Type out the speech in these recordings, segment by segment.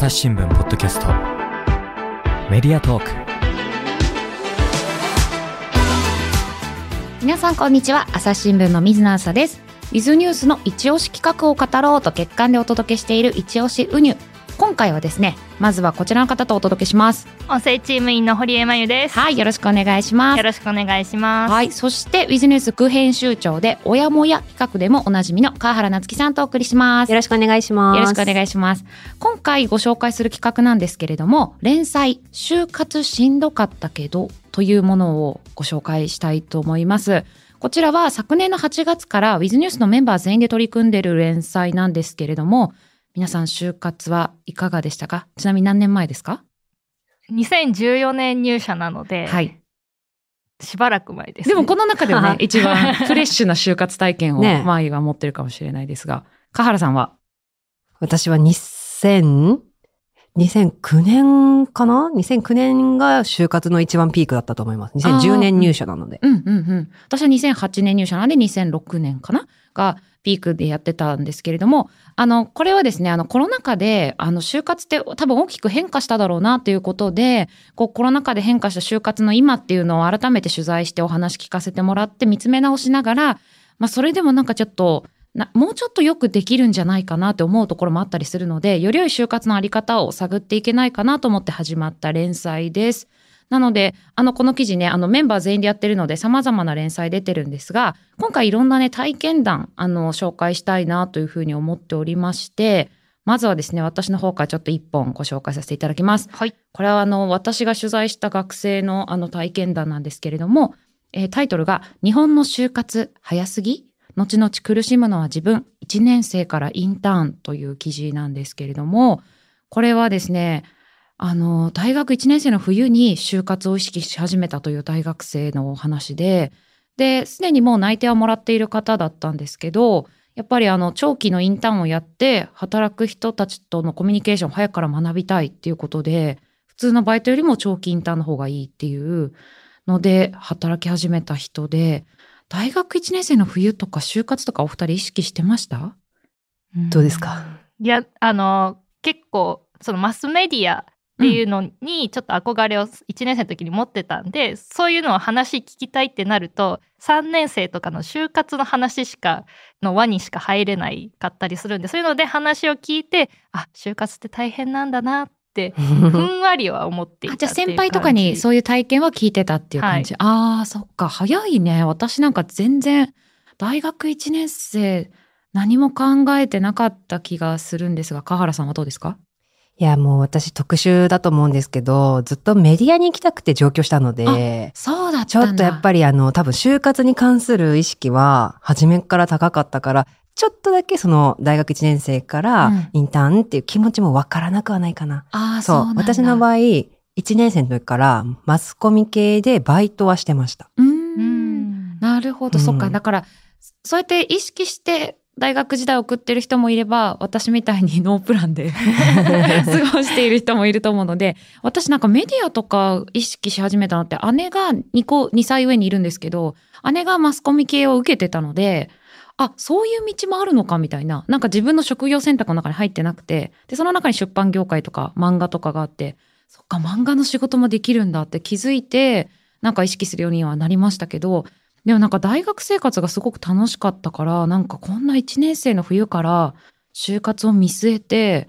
朝日新聞ポッドキャスト。メディアトーク。皆さんこんにちは。朝日新聞の水野朝です。ウィズニュースの一押し企画を語ろうと月間でお届けしている一押しウニュ。今回はですねまずはこちらの方とお届けします音声チーム員の堀江真由です。はいよろしくお願いしますよろしくお願いします。はいそしてウィズニュース副編集長で親もや企画でもおなじみの川原夏樹さんとお送りしますよろしくお願いします。よろしくお願いします。今回ご紹介する企画なんですけれども、連載、就活しんどかったけど、というものをご紹介したいと思います。こちらは昨年の8月から Wiz ニュースのメンバー全員で取り組んでいる連載なんですけれども、皆さん就活はいかがでしたか？ちなみに何年前ですか？2014年入社なので、はい。しばらく前です、ね。でもこの中ではね、一番フレッシュな就活体験を、ねマイは持ってるかもしれないですが、川原さんは？私は2000、2009年かな ?2009 年が就活の一番ピークだったと思います。2010年入社なので。うんうんうん。私は2008年入社なんで2006年かな？がピークでやってたんですけれども、あの、これはですね、あの、コロナ禍で、あの、就活って多分大きく変化しただろうなということで、こう、コロナ禍で変化した就活の今っていうのを改めて取材してお話聞かせてもらって見つめ直しながら、まあ、それでもなんかちょっと、もうちょっとよくできるんじゃないかなって思うところもあったりするので、より良い就活のあり方を探っていけないかなと思って始まった連載です。なので、あの、この記事ね、あの、メンバー全員でやってるので、様々な連載出てるんですが、今回いろんなね、体験談、あの、紹介したいなというふうに思っておりまして、まずはですね、私の方からちょっと一本ご紹介させていただきます。はい。これはあの、私が取材した学生のあの体験談なんですけれども、えータイトルが、日本の就活早すぎ？後々苦しむのは自分、1年生からインターンという記事なんですけれども、これはですね、あの、大学1年生の冬に就活を意識し始めたという大学生のお話で、で、すでにもう内定はもらっている方だったんですけど、やっぱりあの、長期のインターンをやって、働く人たちとのコミュニケーションを早くから学びたいっていうことで、普通のバイトよりも長期インターンの方がいいっていうので、働き始めた人で、大学1年生の冬とか就活とかお二人意識してました？どうですか？いや、あの、結構、そのマスメディアっていうのにちょっと憧れを1年生の時に持ってたんで、そういうのを話聞きたいってなると、3年生とかの就活の話しか、の輪にしか入れないかったりするんで、そういうので話を聞いて、あ、就活って大変なんだなって、ふんわりは思っていたあじゃあ先輩とかにそういう体験は聞いてたっていう感じ。ああ、そっか。早いね。私なんか全然、大学1年生、何も考えてなかった気がするんですが、川原さんはどうですか？いや、もう私特殊だと思うんですけど、ずっとメディアに行きたくて上京したので、そうだったんだ。ちょっとやっぱりあの、多分就活に関する意識は、初めから高かったから、ちょっとだけその大学1年生かうんらインターンっていう気持ちもわからなくはないかな。ああ、そう。私の場合、1年生の時からマスコミ系でバイトはしてました。うー。うんん。なるほど、うんそっか。だから、そうやって意識して大学時代送ってる人もいれば、私みたいに ノープランで 過ごしている人もいると思うので、私なんかメディアとか意識し始めたのって、姉が2個、2歳上にいるんですけど、姉がマスコミ系を受けてたので、あ、そういう道もあるのかみたいな。なんか自分の職業選択の中に入ってなくて、で、その中に出版業界とか漫画とかがあって、そっか、漫画の仕事もできるんだって気づいて、なんか意識するようにはなりましたけど、でもなんか大学生活がすごく楽しかったから、なんかこんな1年生の冬から就活を見据えて、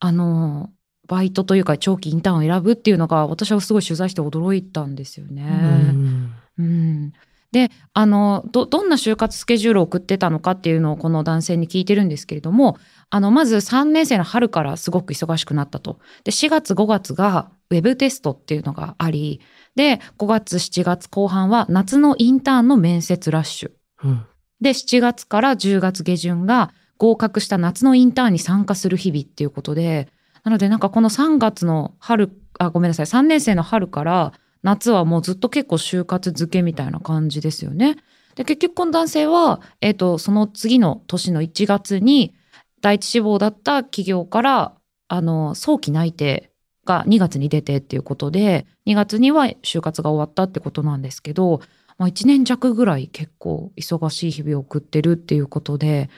あの、バイトというか長期インターンを選ぶっていうのが私はすごい取材して驚いたんですよね。うんうんであのどどんな就活スケジュールを送ってたのかっていうのをこの男性に聞いてるんですけれどもあのまず3年生の春からすごく忙しくなったと。で4月5月がウェブテストっていうのがありで5月7月後半は夏のインターンの面接ラッシュ。うんで7月から10月下旬が合格した夏のインターンに参加する日々っていうことでなのでなんかこの3月の春あごめんなさい3年生の春から夏はもうずっと結構就活漬けみたいな感じですよね。で結局この男性は、えっとその次の年の1月に第一志望だった企業からあの早期内定が2月に出てっていうことで2月には就活が終わったってことなんですけど、まあ、1年弱ぐらい結構忙しい日々を送ってるっていうことで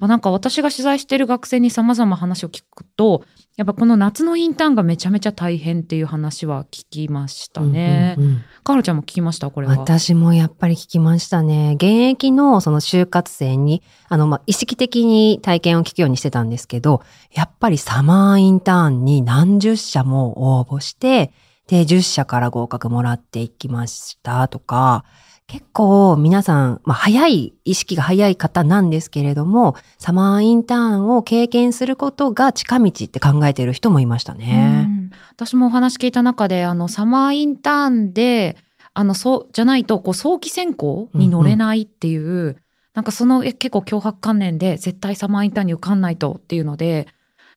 なんか私が取材してる学生に様々話を聞くと、やっぱこの夏のインターンがめちゃめちゃ大変っていう話は聞きましたね。うんうんうんカールちゃんも聞きました？これは。私もやっぱり聞きましたね。現役のその就活生に、あの、まあ、意識的に体験を聞くようにしてたんですけど、やっぱりサマーインターンに何十社も応募して、で、10社から合格もらっていきましたとか、結構皆さん、まあ、早い、意識が早い方なんですけれども、サマーインターンを経験することが近道って考えている人もいましたね。うん私もお話聞いた中で、あの、サマーインターンで、あの、そう、じゃないと、こう、早期選考に乗れないっていう、なんかそのえ結構脅迫観念で、絶対サマーインターンに受かんないとっていうので、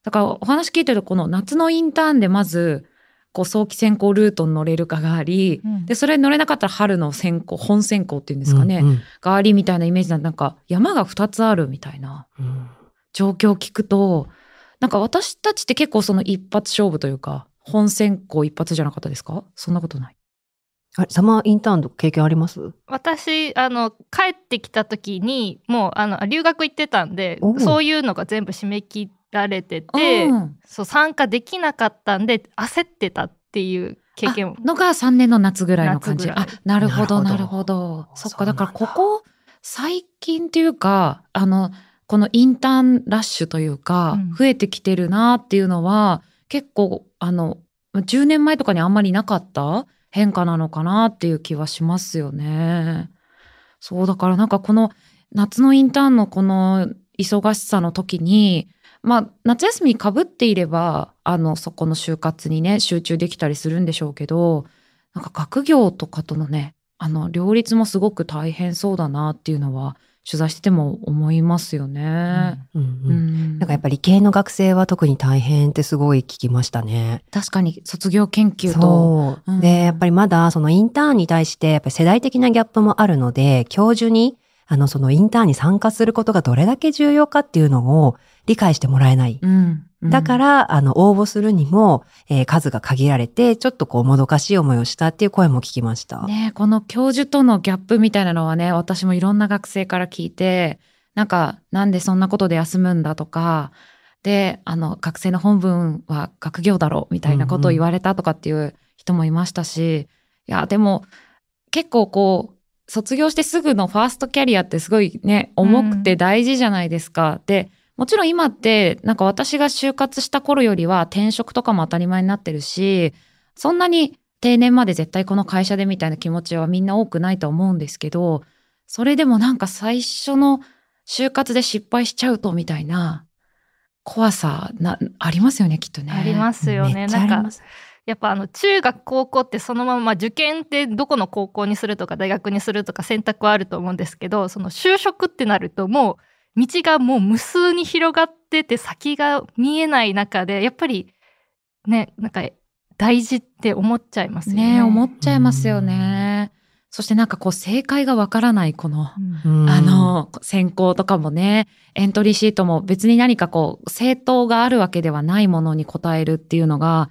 だからお話聞いてると、この夏のインターンでまず、こう、早期選考ルートに乗れるかがあり、うん。で、それに乗れなかったら春の選考、本選考っていうんですかね、うんうん。がありみたいなイメージなんでなんか山が2つあるみたいな。うん状況を聞くと、なんか私たちって結構その一発勝負というか、本選考一発じゃなかったですか？そんなことない。あれサマーインターンの経験あります？私あの帰ってきた時にもうあの留学行ってたんでそういうのが全部締め切られてて、うん。そう参加できなかったんで焦ってたっていう経験のが3年の夏ぐらいの感じ。あなるほど、なるほほど。そっか、だ。だからここ、最近っていうか、あの、このインターンラッシュというか、うん。増えてきてるなっていうのは、結構、あの、10年前とかにあんまりなかった？変化なのかなっていう気はしますよね。そう、だからなんかこの夏のインターンのこの忙しさの時に、まあ、夏休みかぶっていれば、あの、そこの就活にね、集中できたりするんでしょうけど、なんか学業とかとのね、あの、両立もすごく大変そうだなっていうのは、取材してても思いますよね。うんううんん。なんかやっぱり理系の学生は特に大変ってすごい聞きましたね。確かに卒業研究と、そう。うんで、やっぱりまだそのインターンに対してやっぱり世代的なギャップもあるので、教授にあのそのインターンに参加することがどれだけ重要かっていうのを理解してもらえない。うんうんだから、あの、応募するにも、えー数が限られて、ちょっとこう、もどかしい思いをしたっていう声も聞きました。ねこの教授とのギャップみたいなのはね、私もいろんな学生から聞いて、なんか、なんでそんなことで休むんだとか、で、あの、学生の本文は学業だろうみたいなことを言われたとかっていう人もいましたし、いや、でも、結構こう、卒業してすぐのファーストキャリアってすごいね、重くて大事じゃないですか。で、もちろん今って、なんか私が就活した頃よりは転職とかも当たり前になってるし、そんなに定年まで絶対この会社でみたいな気持ちはみんな多くないと思うんですけど、それでもなんか最初の就活で失敗しちゃうとみたいな怖さな、ありますよね、きっとね。ありますよめね。なんかやっぱあの中学高校ってそのまま、まあ、受験ってどこの高校にするとか大学にするとか選択はあると思うんですけどその就職ってなるともう道がもう無数に広がってて先が見えない中でやっぱりねなんか大事って思っちゃいますよね。ね思っちゃいますよね。そしてなんかこう正解がわからないこの、うんうんあ、の、選考とかもね、エントリーシートも別に何かこう、正当があるわけではないものに答えるっていうのが、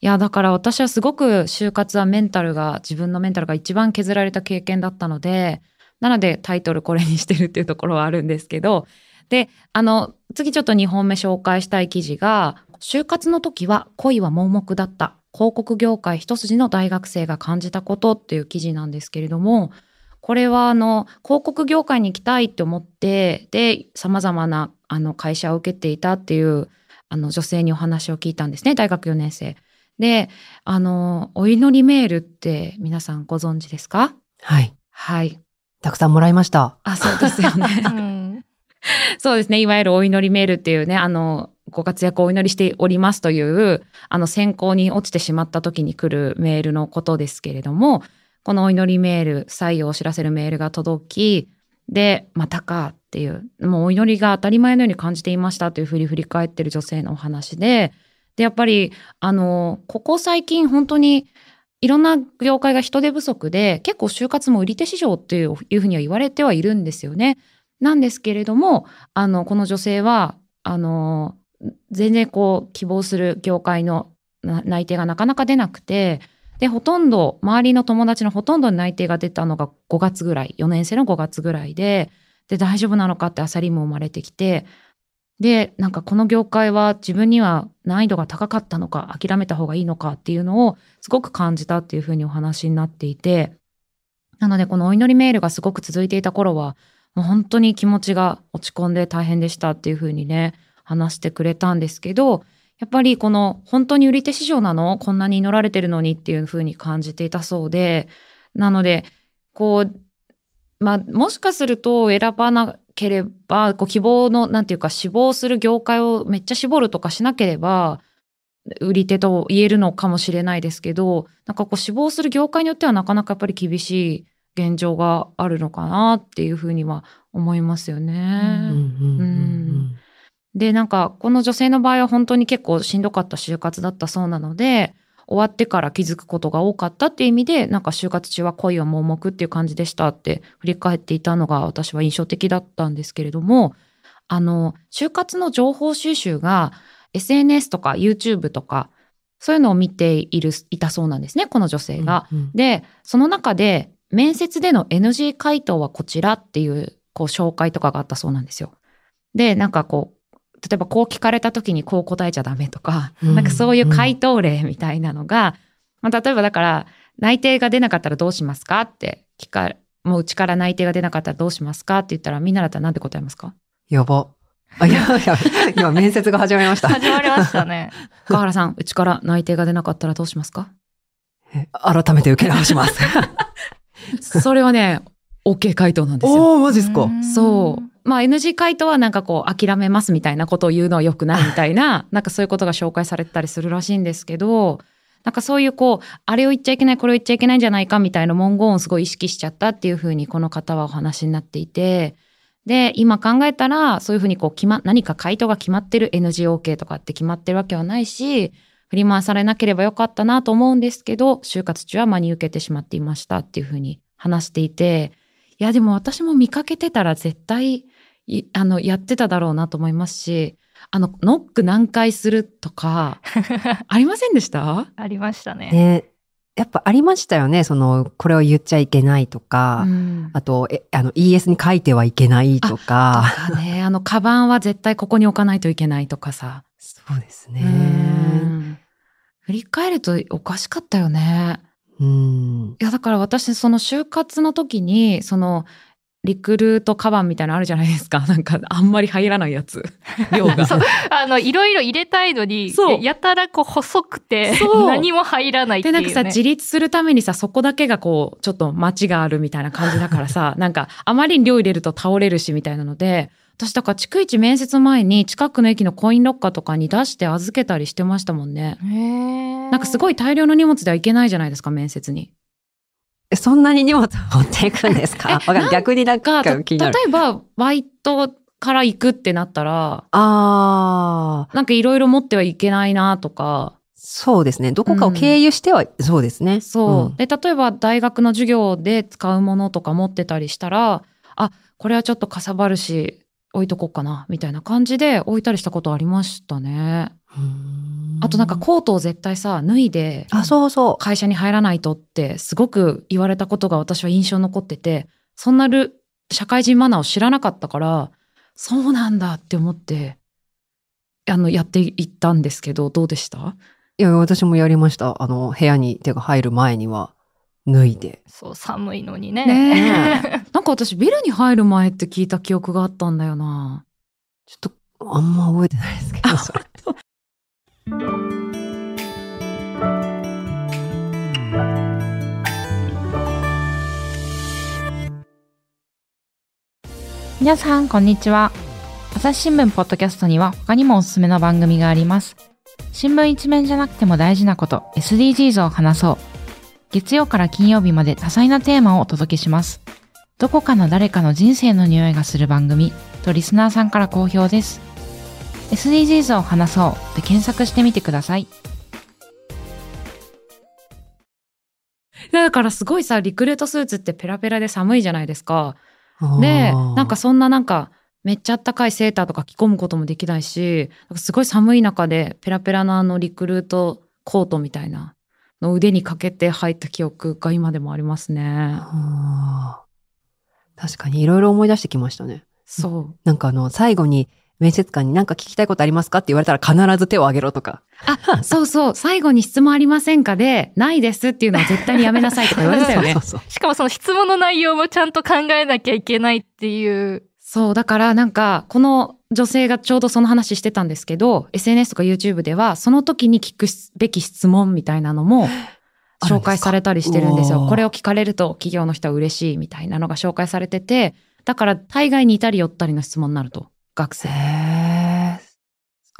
いや、だから私はすごく就活はメンタルが、自分のメンタルが一番削られた経験だったので、なのでタイトルこれにしてるっていうところはあるんですけど、で、あの、次ちょっと2本目紹介したい記事が、就活の時は恋は盲目だった。広告業界一筋の大学生が感じたことっていう記事なんですけれども、これはあの、広告業界に行きたいって思って、で、様々なあの会社を受けていたっていう、あの女性にお話を聞いたんですね、大学4年生。で、あの、お祈りメールって皆さんご存知ですか？はい。はい。たくさんもらいました。あ、そうですよね。うんそうですね。いわゆるお祈りメールっていうね、あの、ご活躍をお祈りしておりますという、あの、選考に落ちてしまった時に来るメールのことですけれども、このお祈りメール、採用を知らせるメールが届き、で、またかっていう、もうお祈りが当たり前のように感じていましたというふうに振り返ってる女性のお話で、で、やっぱり、あの、ここ最近本当に、いろんな業界が人手不足で、結構就活も売り手市場っていうふうには言われてはいるんですよね。なんですけれども、あの、この女性は、あの、全然こう、希望する業界の内定がなかなか出なくて、で、ほとんど、周りの友達のほとんど内定が出たのが5月ぐらい、4年生の5月ぐらいで、で、大丈夫なのかって焦りも生まれてきて、で、なんかこの業界は自分には難易度が高かったのか、諦めた方がいいのかっていうのをすごく感じたっていうふうにお話になっていて、なのでこのお祈りメールがすごく続いていた頃は、もう本当に気持ちが落ち込んで大変でしたっていうふうにね、話してくれたんですけど、やっぱりこの本当に売り手市場なの？こんなに祈られてるのにっていうふうに感じていたそうで、なので、こう、まあ、もしかすると選ばなければ、こう希望の、なんていうか、死亡する業界をめっちゃ絞るとかしなければ、売り手と言えるのかもしれないですけど、なんかこう死亡する業界によってはなかなかやっぱり厳しい現状があるのかなっていうふうには思いますよね。で、なんか、この女性の場合は本当に結構しんどかった就活だったそうなので、終わってから気づくことが多かったっていう意味で、なんか就活中は恋は盲目っていう感じでしたって振り返っていたのが私は印象的だったんですけれども、あの、就活の情報収集が SNS とか YouTube とか、そういうのを見ている、いたそうなんですね、この女性が。うんうんで、その中で、面接での NG 回答はこちらっていう、こう、紹介とかがあったそうなんですよ。で、なんかこう、例えばこう聞かれた時にこう答えちゃダメとか、うんなんかそういう回答例みたいなのが、まあ、例えばだから、内定が出なかったらどうしますかって聞か、もううちから内定が出なかったらどうしますかって言ったら、みんなだったら何て答えますか？やば。あ、いやいや、今面接が始まりました。始まりましたね。川原さん、うちから内定が出なかったらどうしますか？改めて受け直します。それはね、OK 回答なんですよ。おー、マジっすか。そう。まあ NG 回答はなんかこう諦めますみたいなことを言うのは良くないみたいな、なんかそういうことが紹介されてたりするらしいんですけど、なんかそういうこう、あれを言っちゃいけない、これを言っちゃいけないんじゃないかみたいな文言をすごい意識しちゃったっていうふうにこの方はお話になっていて、で、今考えたら、そういうふうにこう決ま、何か回答が決まってる NGOK とかって決まってるわけはないし、振り回されなければよかったなと思うんですけど、就活中は真に受けてしまっていましたっていうふうに話していて、いやでも私も見かけてたら絶対いあのやってただろうなと思いますし、あのノック何回するとか ありませんでした？ありましたね。ね。やっぱありましたよね。その、これを言っちゃいけないとか、うんあと、え、あの、ES に書いてはいけないとか。とかね、あのカバンは絶対ここに置かないといけないとかさ。そうですね。うん振り返るとおかしかったよね。うん。いやだから私その就活の時にそのリクルートカバンみたいなのあるじゃないですか。なんかあんまり入らないやつ。量が。そうあの、いろいろ入れたいのにそう、やたらこう細くてそう、何も入らないっていう、ね。でなんかさ自立するためにさそこだけがこうちょっと待ちがあるみたいな感じだからさ なんかあまりに量入れると倒れるしみたいなので私だから逐一面接前に近くの駅のコインロッカーとかに出して預けたりしてましたもんね。へなんかすごい大量の荷物ではいけないじゃないですか面接に。えそんなに荷物持っていくんですか？逆になんか例。えばバイトから行くってなったらああ、なんかいろいろ持ってはいけないなとかそうですね。どこかを経由しては、そうですね。そう、んで例えば大学の授業で使うものとか持ってたりしたらあこれはちょっとかさばるし置いとこうかなみたいな感じで置いたりしたことありましたね。うんあとなんかコートを絶対さ脱いであ、そうそう。会社に入らないとってすごく言われたことが私は印象に残っててそんなる社会人マナーを知らなかったからそうなんだって思ってあのやっていったんですけどどうでした？いや、私もやりました。あの、部屋に手が入る前には、脱いで。そう、寒いのにね。ね なんか私ビルに入る前って聞いた記憶があったんだよな。ちょっと、あんま覚えてないですけど、それ。皆さん、こんにちは。朝日新聞ポッドキャストには他にもおすすめの番組があります。新聞一面じゃなくても大事なこと、SDGs を話そう。月曜から金曜日まで多彩なテーマをお届けします。どこかの誰かの人生の匂いがする番組とリスナーさんから好評です。SDGs を話そうで検索してみてください。だからすごいさリクルートスーツってペラペラで寒いじゃないですか。でなんか、そんななんかめっちゃあったかいセーターとか着込むこともできないしすごい寒い中でペラペラのあのリクルートコートみたいなの腕にかけて入った記憶が今でもありますね。確かにいろいろ思い出してきましたね。そう。なんかあの、最後に面接官に何か聞きたいことありますかって言われたら必ず手を挙げろとか。あ、そうそう。最後に質問ありませんかで、ないですっていうのは絶対にやめなさいとか言われてたよねそう。そうそうしかもその質問の内容もちゃんと考えなきゃいけないっていう。そう、だからなんか、この女性がちょうどその話してたんですけど、SNS とか YouTube では、その時に聞くべき質問みたいなのも、紹介されたりしてるんですよ。これを聞かれると企業の人は嬉しいみたいなのが紹介されてて、だから大概にいたり寄ったりの質問になると、学生。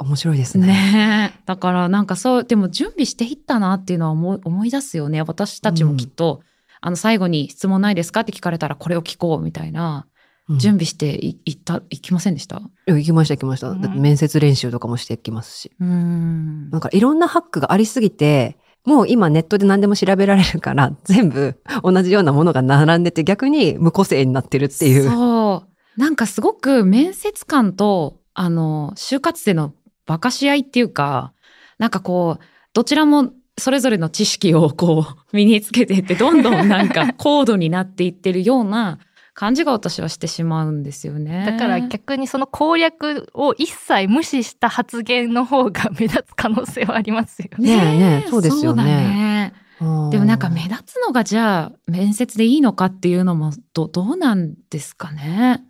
面白いですね。ねえ。だからなんかそう、でも準備していったなっていうのは思い思い出すよね。私たちもきっと、あの最後に質問ないですかって聞かれたらこれを聞こうみたいな、うん準備していいった、いきませんでした？いや行きました行きました。だって面接練習とかもしてきますし。うんなんかいろんなハックがありすぎて、もう今ネットで何でも調べられるから、全部同じようなものが並んでて逆に無個性になってるっていう。そう。なんかすごく面接官と、あの、就活生の馬鹿し合いっていうか、なんかこう、どちらもそれぞれの知識をこう、身につけていって、どんどんなんか 高度になっていってるような感じが私はしてしまうんですよね。だから逆にその攻略を一切無視した発言の方が目立つ可能性はありますよね。ねえねえそうですよねね。うんでもなんか目立つのがじゃあ面接でいいのかっていうのもどどうなんですかね。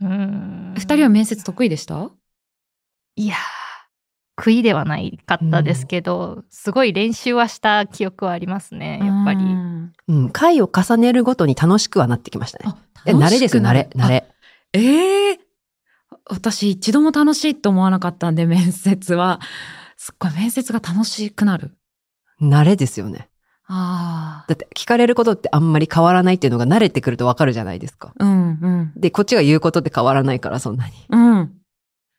うん二人は面接得意でした？いやー、悔いではないかったですけど、すごい練習はした記憶はありますね、やっぱり。うんうん、回を重ねるごとに楽しくはなってきましたね。慣れですよ、慣れ、慣。れ。ええ私一度も楽しいと思わなかったんで、面接は。すっごい面接が楽しくなる。慣れですよね。ああ。だって聞かれることってあんまり変わらないっていうのが慣れてくるとわかるじゃないですか。うんうん。で、こっちが言うことって変わらないから、そんなに。うん。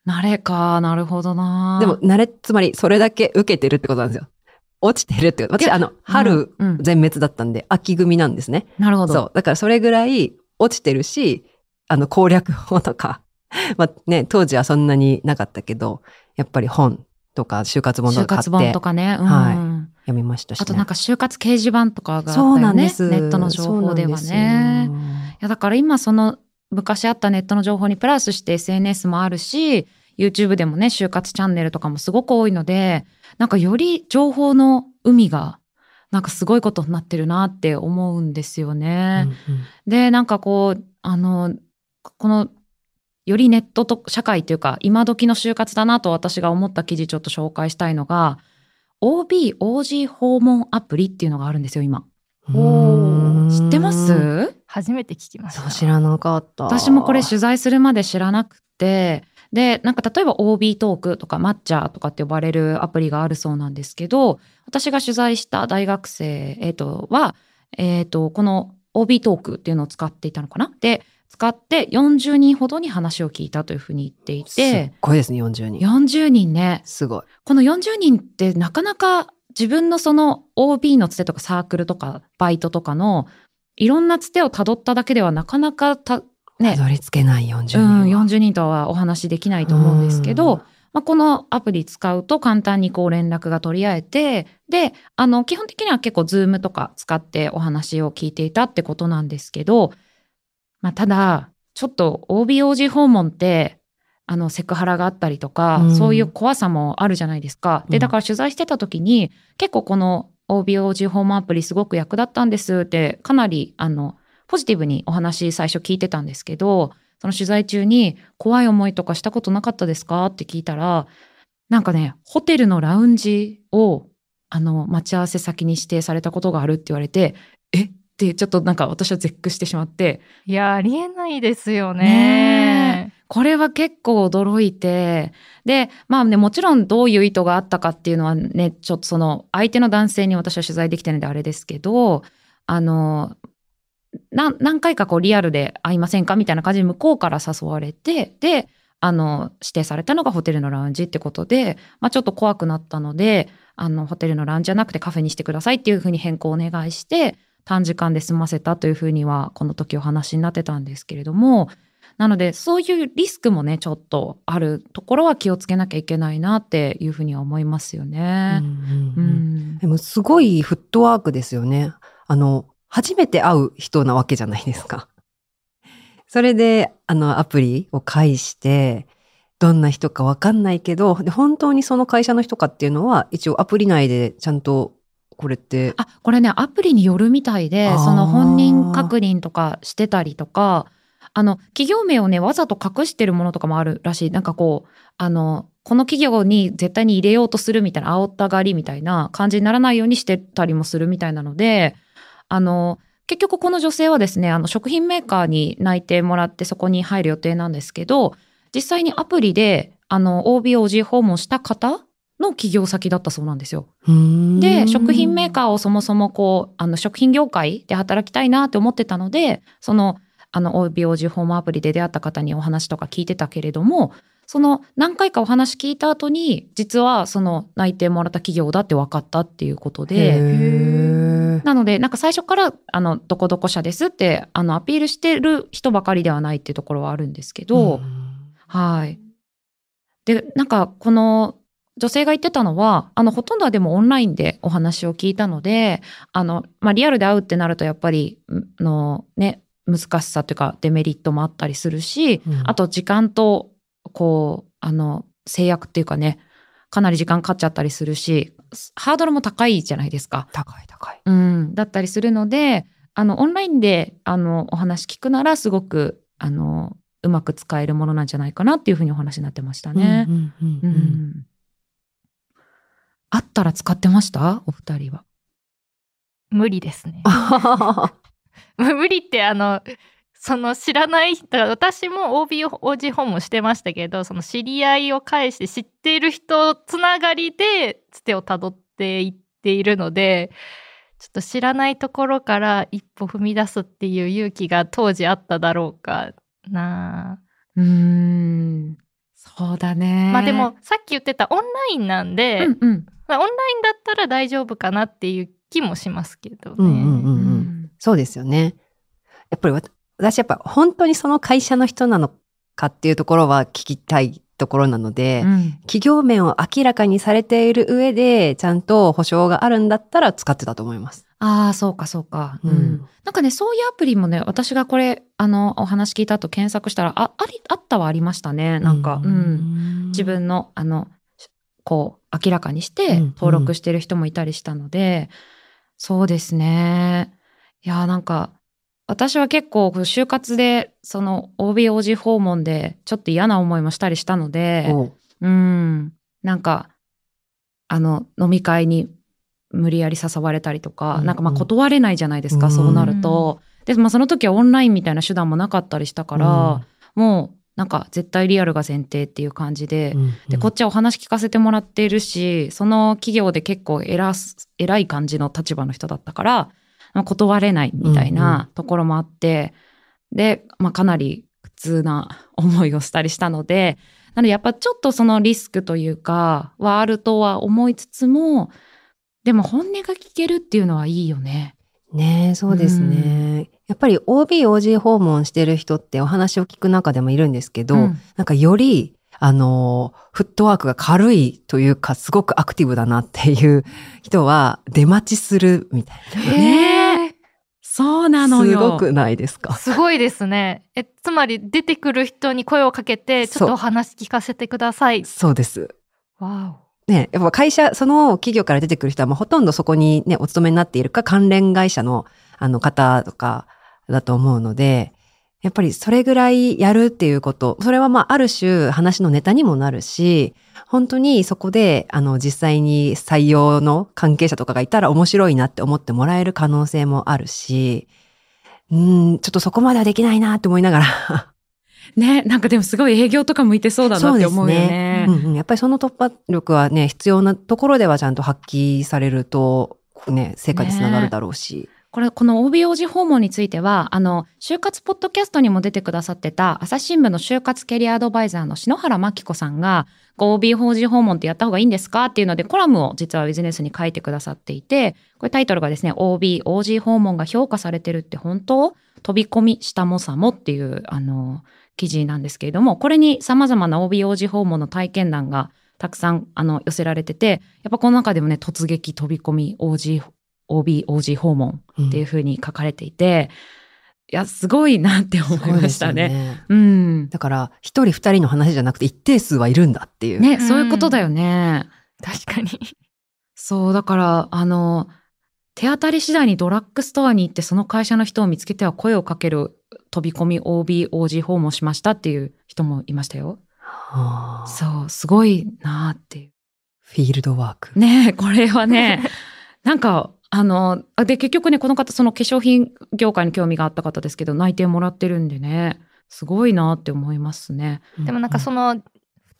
慣れか、なるほどな。でも、慣れ、つまり、それだけ受けてるってことなんですよ。落ちてるってこと。私、あの、春、全滅だったんで、秋組なんですね。なるほど。そう。だからそれぐらい落ちてるし、あの攻略法とか、まあね、当時はそんなになかったけど、やっぱり本とか就活本と就か買って活本とかね。うんはい読みましたし、ね。あとなんか就活掲示板とかがあったそよね。うなんです。ネットの情報ではね。いやだから今その昔あったネットの情報にプラスして SNS もあるし、YouTube でもね、就活チャンネルとかもすごく多いので、なんかより情報の海が、なんかすごいことになってるなって思うんですよよね。うんうんで、なんかこう、あの、この、よりネットと社会というか、今時の就活だなと私が思った記事ちょっと紹介したいのが、OB、OG 訪問アプリっていうのがあるんですよ、今。知ってます？初めて聞きました。知らなかった。私もこれ取材するまで知らなくて、で、なんか例えば OB トークとかマッチャーとかって呼ばれるアプリがあるそうなんですけど、私が取材した大学生、えっ、と、は、えっ、と、この OB トークっていうのを使っていたのかな？で、使って40人ほどに話を聞いたというふうに言っていすてっ、ごいですね、40人。40人ね、すごい。この40人ってなかなか自分のその OB のつてとかサークルとかバイトとかのいろんなつてをたどっただけではなかなかた、ねた、どり着けない40人うん、は。40人とはお話できないと思うんですけど、まあ、このアプリ使うと簡単にこう連絡が取り合えて、で、あの、基本的には結構ズームとか使ってお話を聞いていたってことなんですけど、まあ、ただ、ちょっと OBOG 訪問って、あの、セクハラがあったりとか、うん。そういう怖さもあるじゃないですか。で、うん。だから取材してた時に、結構この OBOG 訪問アプリすごく役立ったんですって、かなり、あの、ポジティブにお話最初聞いてたんですけど、その取材中に怖い思いとかしたことなかったですか？って聞いたら、なんかね、ホテルのラウンジを、あの、待ち合わせ先に指定されたことがあるって言われて、え？ってちょっとなんか私は絶句してしまって、いや、ありえないですよね。ねこれは結構驚いて、で、まあね、もちろんどういう意図があったかっていうのはね、ちょっとその相手の男性に私は取材できてるのであれですけど、あの、な何回かこうリアルで会いませんかみたいな感じで向こうから誘われて、で、あの、指定されたのがホテルのラウンジってことで、まあちょっと怖くなったので、あの、ホテルのラウンジじゃなくてカフェにしてくださいっていうふうに変更をお願いして、短時間で済ませたというふうには、この時お話になってたんですけれども、なので、そういうリスクもね、ちょっとあるところは気をつけなきゃいけないなっていうふうには思いますようんね。うんううんん。でもすごいフットワークですよね。あの、初めて会う人なわけじゃないですか。それで、あの、アプリを介して、どんな人かわかんないけど、で本当にその会社の人かっていうのは、一応アプリ内でちゃんと、これって、あ、これね、アプリによるみたいでその本人確認とかしてたりとか、あの、企業名をね、わざと隠してるものとかもあるらしい。なんかこう、あの、この企業に絶対に入れようとするみたいな、煽ったがりみたいな感じにならないようにしてたりもするみたいなので、あの、結局この女性はですね、あの、食品メーカーに内定もらってそこに入る予定なんですけど、実際にアプリで、あの、OBOG 訪問した方の企業先だったそうなんですよ。で、食品メーー。カーをそもそもこう、あの、食品業界で働きたいなって思ってたので、その、あの、OBOG ホームアプリで出会った方にお話とか聞いてたけれども、その何回かお話聞いた後に、実はその内定もらった企業だって分かったっていうことで、で、なので、なんか最初から、あの、どこどこ社ですって、あの、アピールしてる人ばかりではないっていうところはあるんですけど、はい。で、なんか、この女性が言ってたのは、あの、ほとんどはでもオンラインでお話を聞いたので、あの、まあ、リアルで会うってなると、やっぱり、んの、ね、難しさというか、デメリットもあったりするし、うんあと、時間と、こう、あの、制約っていうかね、かなり時間かかっちゃったりするし、ハードルも高いじゃないですか。高い高い。うん、だったりするので、あの、オンラインで、あの、お話聞くなら、すごく、あの、うまく使えるものなんじゃないかなっていうふうにお話になってましたね。うんうんうんううんん。あったら使ってました？お二人は。無理ですね。あ 無理ってあのその知らない人私も OBOG 訪問してましたけどその知り合いを介して知っている人つながりでつてをたどっていっているのでちょっと知らないところから一歩踏み出すっていう勇気が当時あっただろうかなうーん。そうだね。まあでも、さっき言ってたオンラインなんで、うんうん。まあオンラインだったら大丈夫かなっていう気もしますけどね。うんうんうんううんんそうですよね。やっぱり私やっぱ本当にその会社の人なのかっていうところは聞きたいところなので、うん企業面を明らかにされている上で、ちゃんと保証があるんだったら使ってたと思います。ああ、そうか、そうか。うん。うんなんかね、そういうアプリもね、私がこれ、あの、お話聞いた後検索したら、あ、あり、あったはありましたね。なんか、うん。自分の、あの、こう、明らかにしてうん登録してる人もいたりしたので、そうですね。いや、なんか、私は結構、就活で、その、OBOG 訪問で、ちょっと嫌な思いもしたりしたので、おううん。なんか、あの、飲み会に無理やり誘われたりとか、うんなんかまあ断れないじゃないですか、うんそうなると。で、まあその時はオンラインみたいな手段もなかったりしたから、もうなんか絶対リアルが前提っていう感じで、うんで、こっちはお話聞かせてもらっているし、その企業で結構偉す、偉い感じの立場の人だったから、まあ断れないみたいうんうなところもあって、で、まあかなり苦痛な思いをしたりしたので、なのでやっぱちょっとそのリスクというか、はあるとは思いつつも、でも本音が聞けるっていうのはいいよね。ねえ、そうですね。やっぱり OB、OG 訪問してる人ってお話を聞く中でもいるんですけど、うんなんかより、あの、フットワークが軽いというか、すごくアクティブだなっていう人は、出待ちするみたいな。ねえ。そうなのよ。すごくないですか？すごいですね。え、つまり出てくる人に声をかけて、ちょっとお話聞かせてください。そうです。わね、やっぱ会社、その企業から出てくる人はもうほとんどそこにね、お勤めになっているか、関連会社のあの方とかだと思うので、やっぱりそれぐらいやるっていうこと、それはまあある種話のネタにもなるし、本当にそこであの実際に採用の関係者とかがいたら面白いなって思ってもらえる可能性もあるし、うん、ちょっとそこまではできないなって思いながら、ね、なんかでもすごい営業とか向いてそうだなって思うよね。うんうん、やっぱりその突破力はね、必要なところではちゃんと発揮されると、ね、成果につながるだろうし。これ、この OBOG 訪問については、あの、就活ポッドキャストにも出てくださってた、朝日新聞の就活キャリアアドバイザーの篠原真紀子さんが、こう OBOG 訪問ってやった方がいいんですかっていうので、コラムを実はビジネスに書いてくださっていて、これタイトルがですね、OBOG 訪問が評価されてるって本当飛び込みしたもさもっていう、あの、記事なんですけれども、これに様々な OBOG 訪問の体験談がたくさん、あの、寄せられてて、やっぱこの中でもね、突撃飛び込み OG OB、OG 訪問っていうふうに書かれていて、いや、すごいなって思いましたね。うん。だから、一人二人の話じゃなくて一定数はいるんだっていう。ね、そういうことだよね。確かに。そう、だから、あの、手当たり次第にドラッグストアに行ってその会社の人を見つけては声をかける飛び込み OB、OG 訪問しましたっていう人もいましたよ。はあそう、すごいなっていう。フィールドワーク。ねえ、これはね、なんか、あの、あで、結局ね、この方、その化粧品業界に興味があった方ですけど、内定もらってるんでね、すごいなって思いますね。でもなんかその、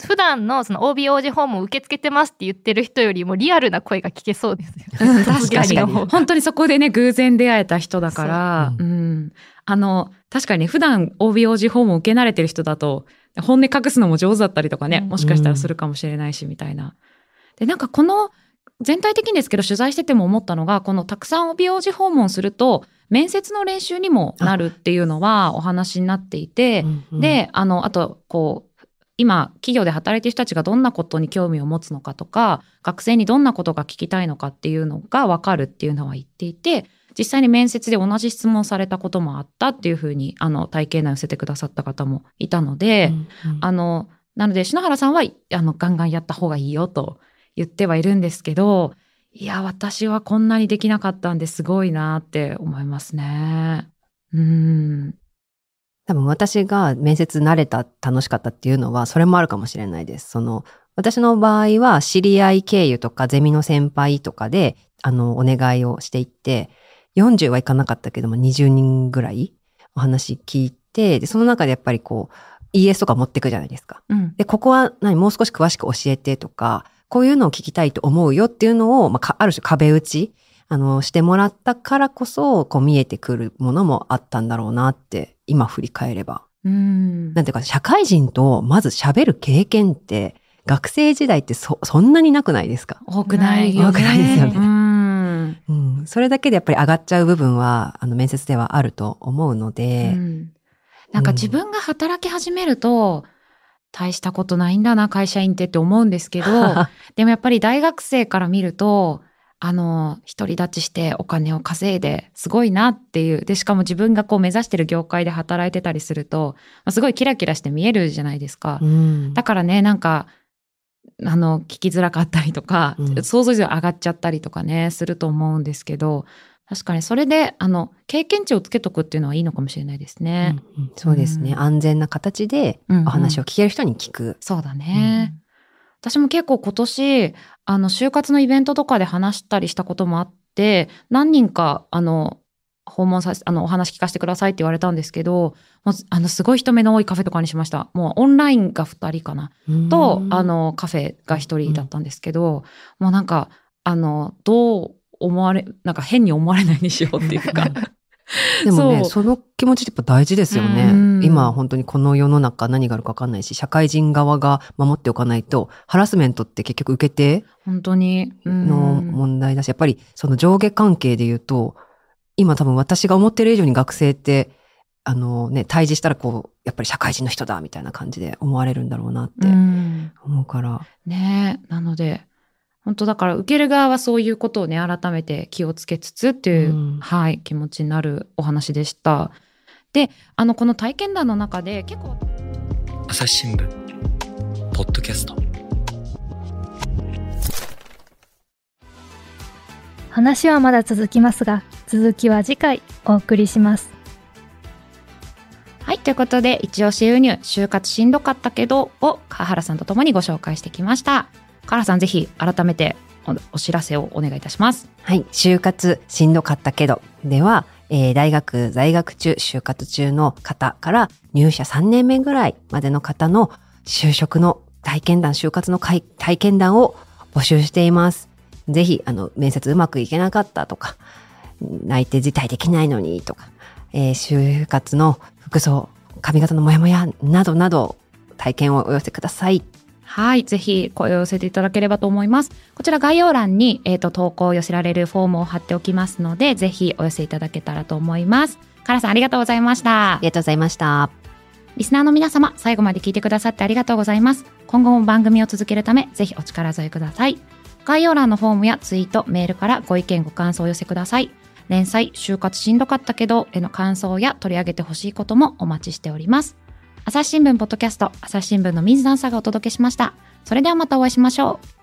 普段のその OBOG 訪問を受け付けてますって言ってる人よりもリアルな声が聞けそうですよね。確かに。本当にそこでね、偶然出会えた人だから、そううん。あの、確かにね普段 OBOG 訪問受け慣れてる人だと、本音隠すのも上手だったりとかね、うんもしかしたらするかもしれないし、みたいな。で、なんかこの、全体的にですけど、取材してても思ったのが、このたくさん OBOG 訪問すると、面接の練習にもなるっていうのはお話になっていて、うんうん、で、あの、あと、こう、今、企業で働いている人たちがどんなことに興味を持つのかとか、学生にどんなことが聞きたいのかっていうのが分かるっていうのは言っていて、実際に面接で同じ質問されたこともあったっていうふうに、あの、体験談を寄せてくださった方もいたので、うんうん。あの、なので、篠原さんは、あの、ガンガンやった方がいいよと言ってはいるんですけど、いや、私はこんなにできなかったんですごいなって思いますね。うん。多分私が面接慣れた、楽しかったっていうのは、それもあるかもしれないです。その、私の場合は、知り合い経由とか、ゼミの先輩とかで、あの、お願いをしていって、40はいかなかったけども、20人ぐらいお話聞いて、で、その中でやっぱりこう、ES とか持ってくじゃないですか。うん。で、ここは何、もう少し詳しく教えてとか、こういうのを聞きたいと思うよっていうのを、まあか、ある種壁打ち、あの、してもらったからこそ、こう見えてくるものもあったんだろうなって、今振り返れば。うん。なんていうか、社会人とまず喋る経験って、学生時代ってそ、そんなになくないですか？多くないよね。多くないですよねうん。うん。それだけでやっぱり上がっちゃう部分は、あの、面接ではあると思うので、うんなんか自分が働き始めると、大したことないんだな、会社員ってって思うんですけど、でもやっぱり大学生から見ると、あの、独り立ちしてお金を稼いで、すごいなっていう。で、しかも自分がこう目指してる業界で働いてたりすると、まあすごいキラキラして見えるじゃないですか。うんだからね、なんか、あの、聞きづらかったりとか、うん想像以上に上がっちゃったりとかね、すると思うんですけど、確かにそれで、あの、経験値をつけとくっていうのはいいのかもしれないですね。うんうんそうですね、うん安全な形でうんうんお話を聞ける人に聞く。そうだね。私も結構今年、あの、就活のイベントとかで話したりしたこともあって、何人か、あの、訪問させ、あの、お話聞かせてくださいって言われたんですけど、もうあの、すごい人目の多いカフェとかにしました。もうオンラインが2人かな。と、あ、の、カフェが一人だったんですけど、もうなんか、あの、どう思われ、なんか変に思われないようにしようっていうか。でもね、そうその気持ちってやっぱ大事ですよね。うん今本当にこの世の中何があるか分かんないし、社会人側が守っておかないと、ハラスメントって結局受け手本当に。うんの問題だし、やっぱりその上下関係で言うと、今多分私が思ってる以上に学生って、あのね、対峙したらこう、やっぱり社会人の人だみたいな感じで思われるんだろうなってうん思うから。ねえなので、本当だから受ける側はそういうことをね、改めて気をつけつつっていう、うんはい、気持ちになるお話でした。で、あの、この体験談の中で結構、朝日新聞ポッドキャスト話はまだ続きますが続きは次回お送りしますはい、ということで、一押し輸入、就活しんどかったけど、を川原さんと共にご紹介してきました。川原さん、ぜひ改めてお知らせをお願いいたします。はい。就活しんどかったけど、では、えー大学在学中、就活中の方から入社3年目ぐらいまでの方の就職の体験談、就活の体験談を募集しています。ぜひ、あの、面接うまくいけなかったとか、内定辞退できないのにとか、えー就活の服装、髪型のモヤモヤなどなど、体験をお寄せください。はい、ぜひ声を寄せていただければと思います。こちら概要欄に、えっ、と、投稿を寄せられるフォームを貼っておきますので、ぜひお寄せいただけたらと思います。カラさん、ありがとうございましたあり。がとうございました。リスナーの皆様、最後まで聞いてくださってありがとうございます。今後も番組を続けるため、ぜひお力添えください。概要欄のフォームやツイート、メールからご意見ご感想をお寄せください。連載、就活しんどかったけど、への感想や取り上げてほしいこともお待ちしております。朝日新聞ポッドキャスト、朝日新聞の水田さんがお届けしました。それではまたお会いしましょう。